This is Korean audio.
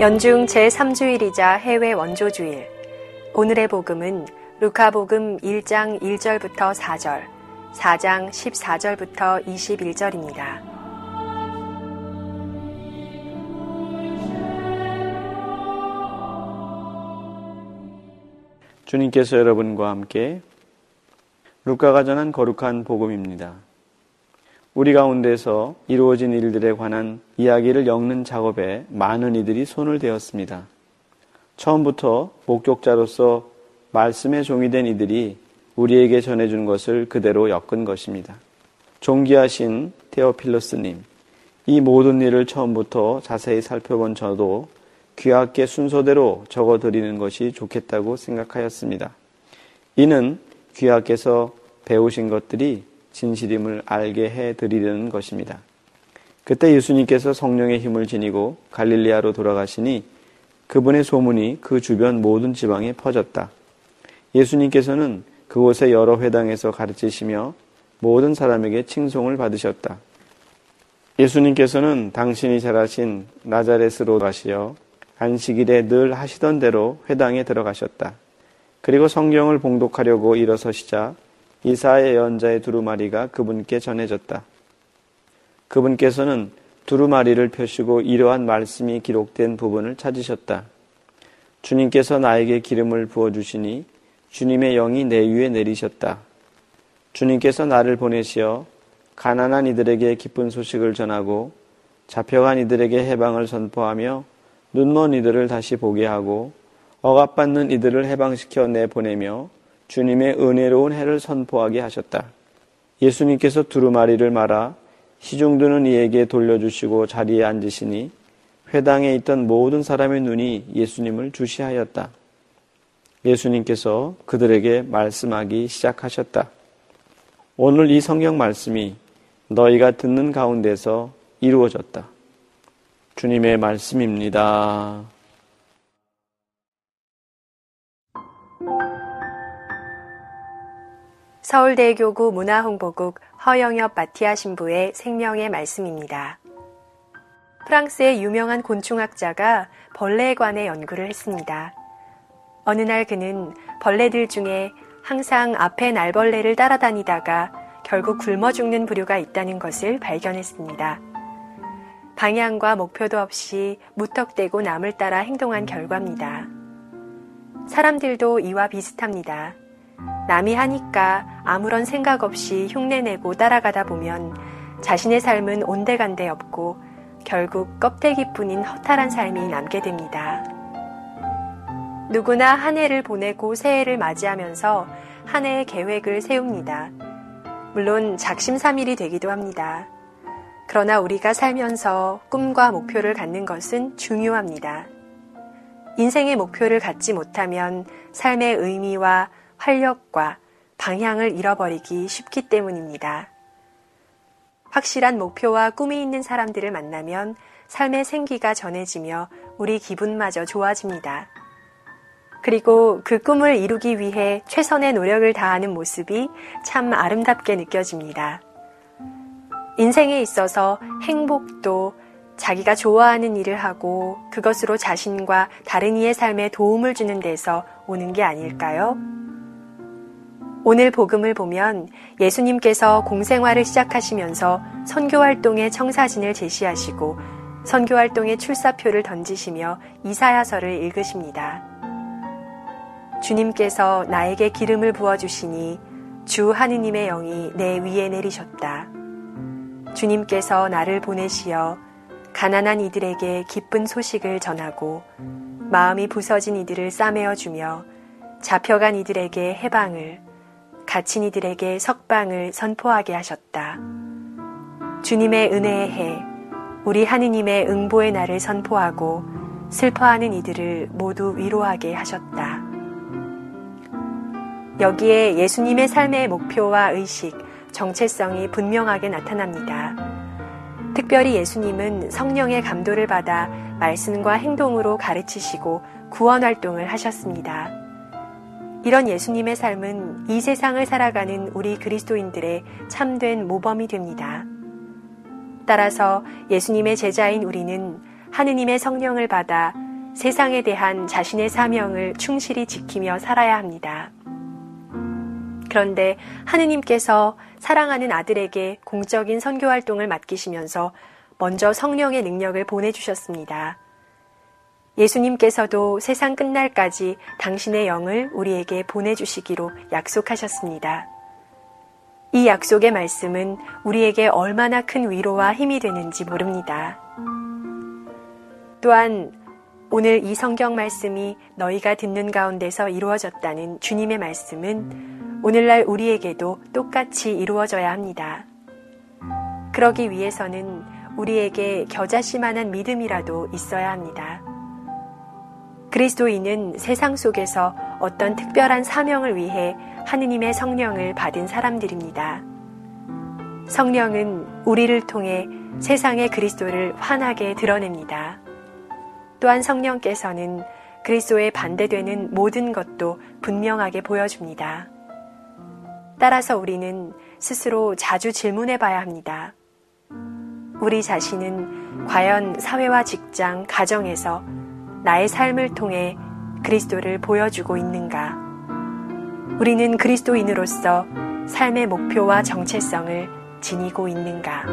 연중 제3주일이자 해외 원조주일. 오늘의 복음은 루카복음 1장 1절부터 4절, 4장 14절부터 21절입니다. 주님께서 여러분과 함께 루카가 전한 거룩한 복음입니다. 우리 가운데서 이루어진 일들에 관한 이야기를 엮는 작업에 많은 이들이 손을 대었습니다. 처음부터 목격자로서 말씀의 종이 된 이들이 우리에게 전해준 것을 그대로 엮은 것입니다. 존귀하신 테오필로스님, 이 모든 일을 처음부터 자세히 살펴본 저도 귀하게 순서대로 적어 드리는 것이 좋겠다고 생각하였습니다. 이는 귀하께서 배우신 것들이 진실임을 알게 해 드리려는 것입니다. 그때 예수님께서 성령의 힘을 지니고 갈릴리아로 돌아가시니 그분의 소문이 그 주변 모든 지방에 퍼졌다. 예수님께서는 그곳의 여러 회당에서 가르치시며 모든 사람에게 칭송을 받으셨다. 예수님께서는 당신이 잘하신 나자렛으로 가시어 안식일에 늘 하시던 대로 회당에 들어가셨다. 그리고 성경을 봉독하려고 일어서시자 이사의 연자의 두루마리가 그분께 전해졌다. 그분께서는 두루마리를 펴시고 이러한 말씀이 기록된 부분을 찾으셨다. 주님께서 나에게 기름을 부어주시니 주님의 영이 내 위에 내리셨다. 주님께서 나를 보내시어 가난한 이들에게 기쁜 소식을 전하고 잡혀간 이들에게 해방을 선포하며 눈먼 이들을 다시 보게 하고 억압받는 이들을 해방시켜 내보내며 주님의 은혜로운 해를 선포하게 하셨다. 예수님께서 두루마리를 말아 시중드는 이에게 돌려주시고 자리에 앉으시니 회당에 있던 모든 사람의 눈이 예수님을 주시하였다. 예수님께서 그들에게 말씀하기 시작하셨다. 오늘 이 성경 말씀이 너희가 듣는 가운데서 이루어졌다. 주님의 말씀입니다. 서울대교구 문화홍보국 허영엽 마티아 신부의 생명의 말씀입니다. 프랑스의 유명한 곤충학자가 벌레에 관해 연구를 했습니다. 어느 날 그는 벌레들 중에 항상 앞에 날벌레를 따라다니다가 결국 굶어 죽는 부류가 있다는 것을 발견했습니다. 방향과 목표도 없이 무턱대고 남을 따라 행동한 결과입니다. 사람들도 이와 비슷합니다. 남이 하니까 아무런 생각 없이 흉내내고 따라가다 보면 자신의 삶은 온데간데 없고 결국 껍데기뿐인 허탈한 삶이 남게 됩니다. 누구나 한 해를 보내고 새해를 맞이하면서 한 해의 계획을 세웁니다. 물론 작심삼일이 되기도 합니다. 그러나 우리가 살면서 꿈과 목표를 갖는 것은 중요합니다. 인생의 목표를 갖지 못하면 삶의 의미와 활력과 방향을 잃어버리기 쉽기 때문입니다. 확실한 목표와 꿈이 있는 사람들을 만나면 삶의 생기가 전해지며 우리 기분마저 좋아집니다. 그리고 그 꿈을 이루기 위해 최선의 노력을 다하는 모습이 참 아름답게 느껴집니다. 인생에 있어서 행복도 자기가 좋아하는 일을 하고 그것으로 자신과 다른 이의 삶에 도움을 주는 데서 오는 게 아닐까요? 오늘 복음을 보면 예수님께서 공생활을 시작하시면서 선교 활동의 청사진을 제시하시고 선교 활동의 출사표를 던지시며 이사야서를 읽으십니다. 주님께서 나에게 기름을 부어주시니 주 하느님의 영이 내 위에 내리셨다. 주님께서 나를 보내시어 가난한 이들에게 기쁜 소식을 전하고 마음이 부서진 이들을 싸매어 주며 잡혀간 이들에게 해방을 갇힌 이들에게 석방을 선포하게 하셨다. 주님의 은혜의 해, 우리 하느님의 응보의 날을 선포하고 슬퍼하는 이들을 모두 위로하게 하셨다. 여기에 예수님의 삶의 목표와 의식, 정체성이 분명하게 나타납니다. 특별히 예수님은 성령의 감도를 받아 말씀과 행동으로 가르치시고 구원 활동을 하셨습니다. 이런 예수님의 삶은 이 세상을 살아가는 우리 그리스도인들의 참된 모범이 됩니다. 따라서 예수님의 제자인 우리는 하느님의 성령을 받아 세상에 대한 자신의 사명을 충실히 지키며 살아야 합니다. 그런데 하느님께서 사랑하는 아들에게 공적인 선교 활동을 맡기시면서 먼저 성령의 능력을 보내주셨습니다. 예수님께서도 세상 끝날까지 당신의 영을 우리에게 보내주시기로 약속하셨습니다. 이 약속의 말씀은 우리에게 얼마나 큰 위로와 힘이 되는지 모릅니다. 또한 오늘 이 성경 말씀이 너희가 듣는 가운데서 이루어졌다는 주님의 말씀은 오늘날 우리에게도 똑같이 이루어져야 합니다. 그러기 위해서는 우리에게 겨자씨만한 믿음이라도 있어야 합니다. 그리스도인은 세상 속에서 어떤 특별한 사명을 위해 하느님의 성령을 받은 사람들입니다. 성령은 우리를 통해 세상의 그리스도를 환하게 드러냅니다. 또한 성령께서는 그리스도에 반대되는 모든 것도 분명하게 보여줍니다. 따라서 우리는 스스로 자주 질문해 봐야 합니다. 우리 자신은 과연 사회와 직장, 가정에서 나의 삶을 통해 그리스도를 보여주고 있는가? 우리는 그리스도인으로서 삶의 목표와 정체성을 지니고 있는가?